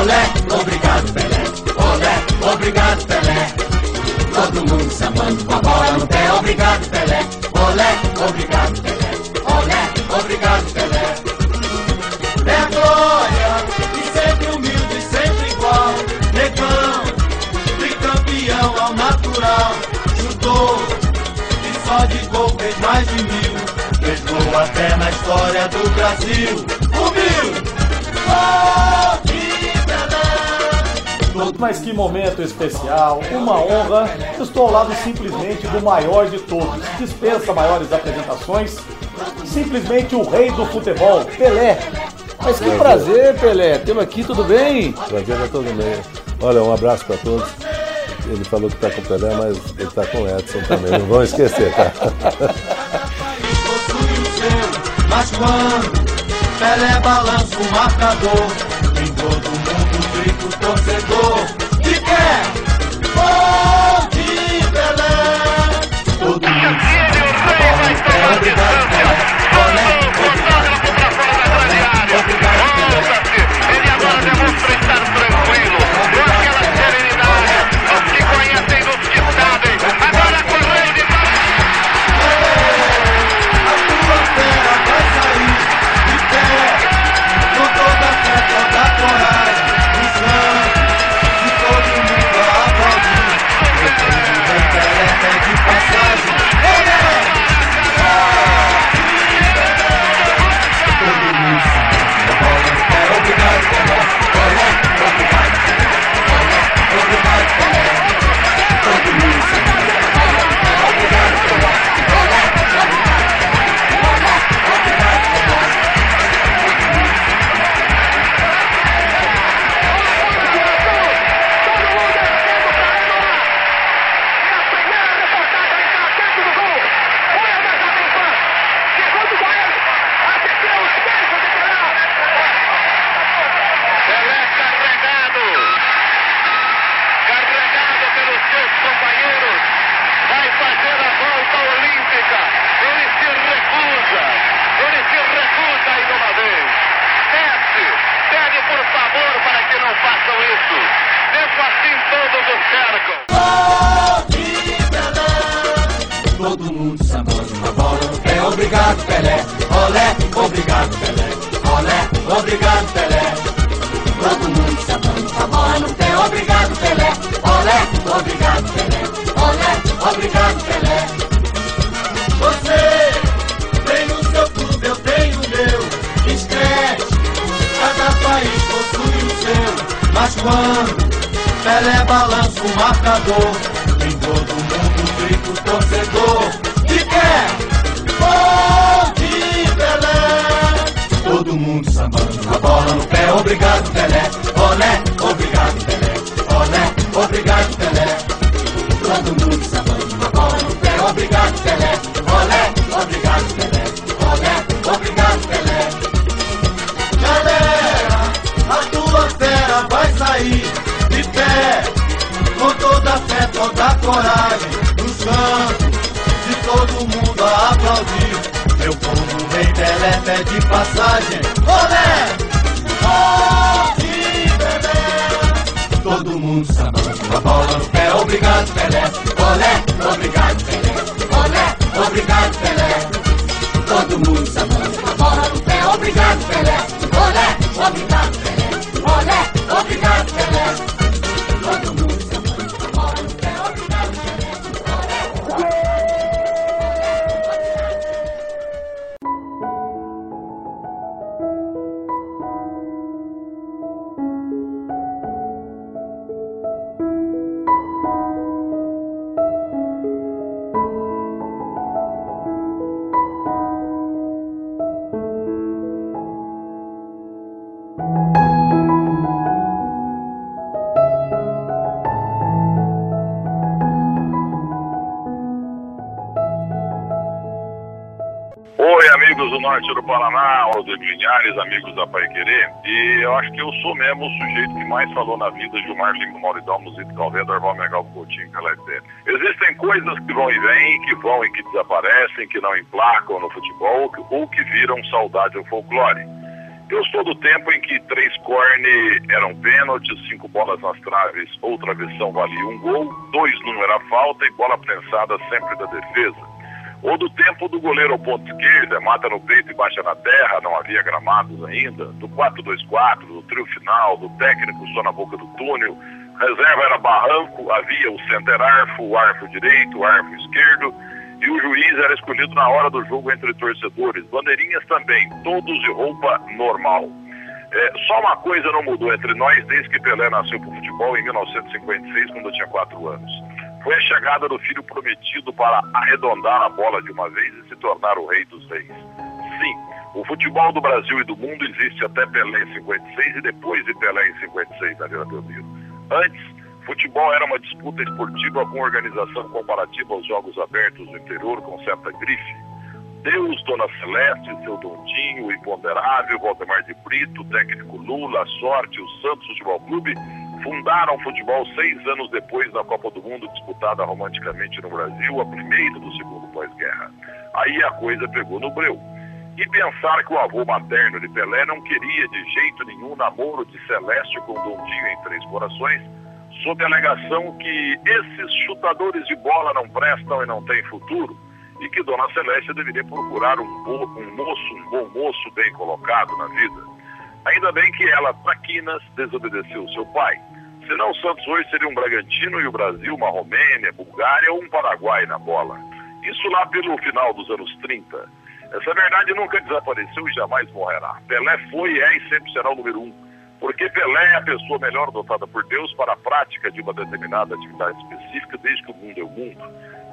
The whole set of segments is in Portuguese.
Olé, obrigado, Pelé. Olé, obrigado, Pelé. Todo mundo sambando com a bola no pé. Obrigado, Pelé. Olé, obrigado, Pelé. Olé, obrigado, Pelé. É glória e sempre humilde, sempre igual. Negão, tricampeão ao natural. Chutou e só de gol fez mais de mil. Fez gol até na história do Brasil. Humil! Gol de Pelé! Mas que momento especial, uma honra. Estou ao lado simplesmente do maior de todos. Dispensa maiores apresentações. Simplesmente o rei do futebol, Pelé. Mas que prazer, Pelé. Temos aqui, tudo bem? Prazer é todo bem. Olha, um abraço para todos. Ele falou que está com o Pelé, mas ele está com o Edson também. Não vão esquecer, tá? possui o seu, mas quando Pelé balança o marcador, todo mundo grita o torcedor. Que quer gol de Pelé. Todo mundo. Sabe a bola no pé, assim todos o cercam. Todo mundo sambando uma bola pé, obrigado Pelé, olé, obrigado Pelé, olé, obrigado Pelé. Todo mundo sambando uma bola no pé, obrigado Pelé, olé, obrigado Pelé, olé, obrigado Pelé. Você tem o seu clube, eu tenho o meu, escreve, cada país possui o seu, mas quando Pelé balança o marcador, em todo mundo grita o torcedor. Que quer gol de Pelé. Todo mundo sambando a bola no pé, obrigado Pelé, olé, obrigado Pelé, olé, obrigado coragem, no chão, de todo mundo a aplaudir. Meu povo vem Pelé, pede passagem, olé, Pelé. Todo mundo sambando a bola no pé, obrigado Pelé, olé, obrigado Pelé, olé, obrigado Pelé. Todo mundo sambando Oi, amigos do norte do Paraná, Rodrigo Linhares, amigos da Pai Querer. E eu acho que eu sou mesmo o sujeito que mais falou na vida, Gilmar Lima Mauridão, Musito Calveira, Dorval Megal Coutinho, Calete. Existem coisas que vão e vêm, que vão e que desaparecem, que não emplacam no futebol, ou que viram saudade ao folclore. Eu sou do tempo em que três corne eram pênaltis, cinco bolas nas traves ou travessão valia um gol, dois não era falta e bola prensada sempre da defesa. Ou do tempo do goleiro ao ponto esquerda, mata no peito e baixa na terra, não havia gramados ainda. Do 4-2-4, do trio final, do técnico só na boca do túnel. Reserva era barranco, havia o center arfo, o arfo direito, o arfo esquerdo. E o juiz era escolhido na hora do jogo entre torcedores. Bandeirinhas também, todos de roupa normal. É, só uma coisa não mudou entre nós desde que Pelé nasceu para o futebol em 1956, quando eu tinha 4 anos foi a chegada do filho prometido para arredondar a bola de uma vez e se tornar o rei dos reis. Sim, o futebol do Brasil e do mundo existe até Pelé em 56 e depois de Pelé em 56 na Vila Belmiro. Antes, futebol era uma disputa esportiva com organização comparativa aos Jogos Abertos do interior com certa grife. Deus, Dona Celeste, seu Dondinho, o Imponderável, Valdemar de Brito, técnico Lula, a Sorte, o Santos Futebol Clube fundaram o futebol seis anos depois da Copa do Mundo disputada romanticamente no Brasil, a primeira do segundo pós-guerra. Aí a coisa pegou no breu. E pensar que o avô materno de Pelé não queria de jeito nenhum namoro de Celeste com Dondinho em Três Corações, sob a alegação que esses chutadores de bola não prestam e não têm futuro, e que Dona Celeste deveria procurar um, bo, um moço, um bom moço bem colocado na vida. Ainda bem que ela, Traquinas, desobedeceu seu pai. Senão o Santos hoje seria um Bragantino e o Brasil uma Romênia, Bulgária ou um Paraguai na bola. Isso lá pelo final dos anos 30. Essa verdade nunca desapareceu e jamais morrerá. Pelé foi, é e sempre será o número um. Porque Pelé é a pessoa melhor dotada por Deus para a prática de uma determinada atividade específica desde que o mundo é o mundo.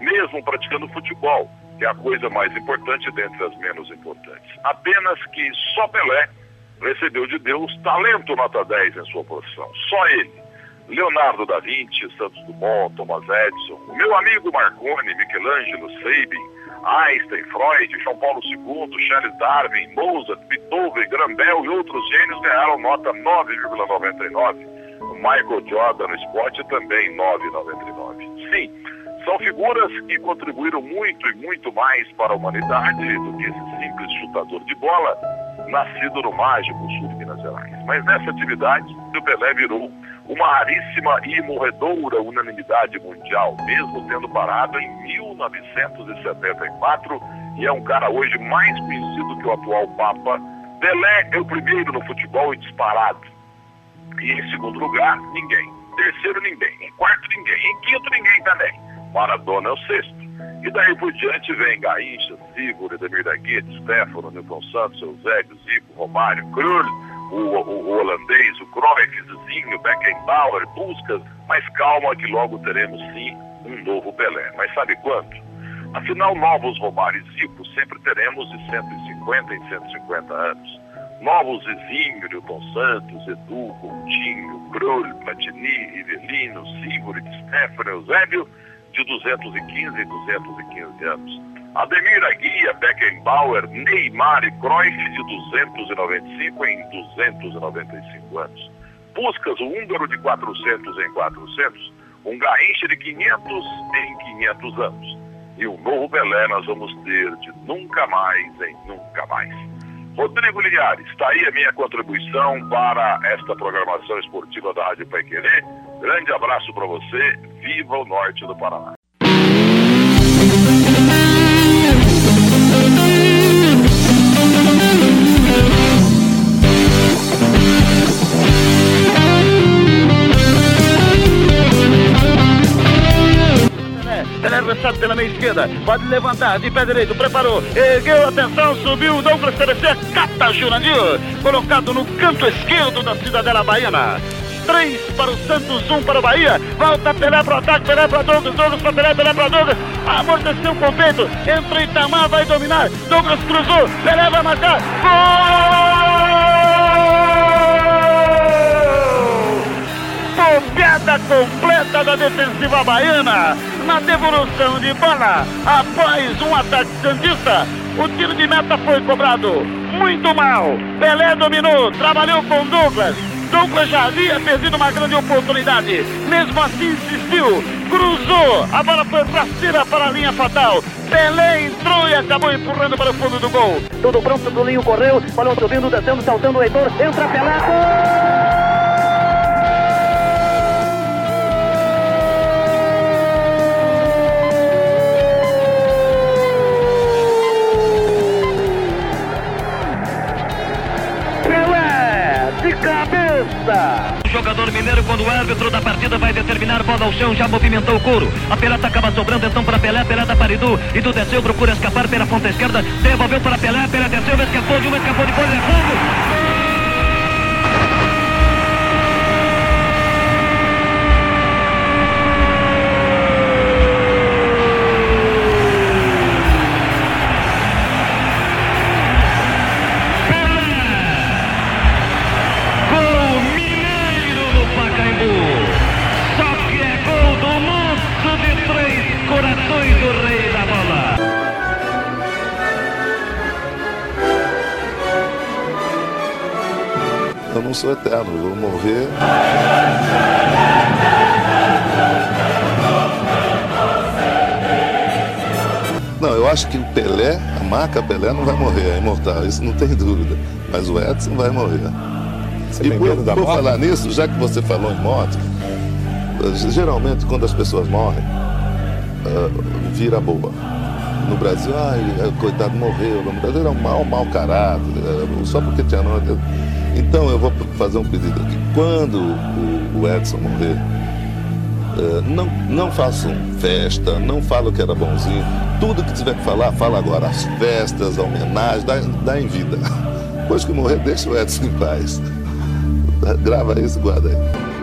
Mesmo praticando futebol, que é a coisa mais importante dentre as menos importantes. Apenas que só Pelé recebeu de Deus talento nota 10 em sua profissão. Só ele. Leonardo da Vinci, Santos Dumont, Thomas Edison, o meu amigo Marconi, Michelangelo, Sabin, Einstein, Freud, João Paulo II, Charles Darwin, Mozart, Beethoven, Grambel e outros gênios ganharam nota 9,99. O Michael Jordan no esporte também 9,99. Sim, são figuras que contribuíram muito e muito mais para a humanidade do que esse simples chutador de bola nascido no mágico sul de Minas Gerais. Mas nessa atividade, o Pelé virou uma raríssima e morredoura unanimidade mundial, mesmo tendo parado em 1974 e é um cara hoje mais conhecido que o atual Papa. Pelé é o primeiro no futebol e disparado. E em segundo lugar, ninguém. Terceiro, ninguém. Em quarto, ninguém. Em quinto, ninguém também. Maradona é o sexto. E daí por diante vem Garrincha, Sigurd, Edemir da Guete, Stefano, Nilton Santos, Eusébio, Zico, Romário, Krul, o, o, o, holandês, o Cruyff, Zizinho, Beckenbauer, Buscas, mas calma que logo teremos sim um novo Pelé. Mas sabe quanto? Afinal, novos Romário e Zico sempre teremos de 150 em 150 anos. Novos Zizinho, Nilton Santos, Edu, Coutinho, Krul, Platini, Rivelino, Sigurd, Stefano, Eusébio, de 215 e 215 anos. Ademir Aguia, Beckenbauer, Neymar e Cruyff de 295 em 295 anos. Puskas, o húngaro de 400 em 400, um Garrincha de 500 em 500 anos. E o novo Belé nós vamos ter de nunca mais em nunca mais. Rodrigo Linhares, está aí a minha contribuição para esta programação esportiva da Rádio Pai Querer. Grande abraço para você, viva o norte do Paraná. Pelé recebe pela meia esquerda, pode levantar de pé direito, preparou, ergueu, atenção, subiu, Douglas TBC, cata Jurandir, colocado no canto esquerdo da Cidadela Baiana. 3 para o Santos, 1 um para o Bahia. Volta Pelé para o ataque, Pelé para Douglas, Douglas para Pelé, Pelé para Douglas. Amorteceu com o peito, entra Itamar, vai dominar. Douglas cruzou, Pelé vai marcar. Gol! Copiada completa da defensiva baiana na devolução de bola após um ataque santista. O tiro de meta foi cobrado muito mal. Pelé dominou, trabalhou com Douglas. Douglas já havia perdido uma grande oportunidade. Mesmo assim insistiu, cruzou, a bola foi pra cima para a linha fatal. Pelé entrou e acabou empurrando para o fundo do gol. Tudo pronto, Bruninho correu, balão subindo, descendo, saltando o Heitor, entra Pelé, gol! Jogador mineiro, quando o árbitro da partida vai determinar bola ao chão, já movimentou o couro. A pelota acaba sobrando então para Pelé, Pelé da Paridu. E tu desceu, procura escapar pela ponta esquerda, devolveu para Pelé, Pelé desceu, escapou de uma, escapou depois, é fundo. Eu não sou eterno, eu vou morrer. Não, eu acho que o Pelé, a marca Pelé não vai morrer, é imortal, isso não tem dúvida. Mas o Edson vai morrer. Você e por, por morte? falar nisso, já que você falou em morte, geralmente quando as pessoas morrem, ah, vira boa. No Brasil, ai, eh, coitado, morreu. No Brasil era um mau, mau caráter, só porque tinha nome. Então eu vou fazer um pedido aqui. Quando o, o Edson morrer, eh, não, não façam festa, não fala que era bonzinho. Tudo que tiver que falar, fala agora. As festas, a homenagem, dá, dá em vida. Depois que morrer, deixa o Edson em paz. Grava isso, guarda aí.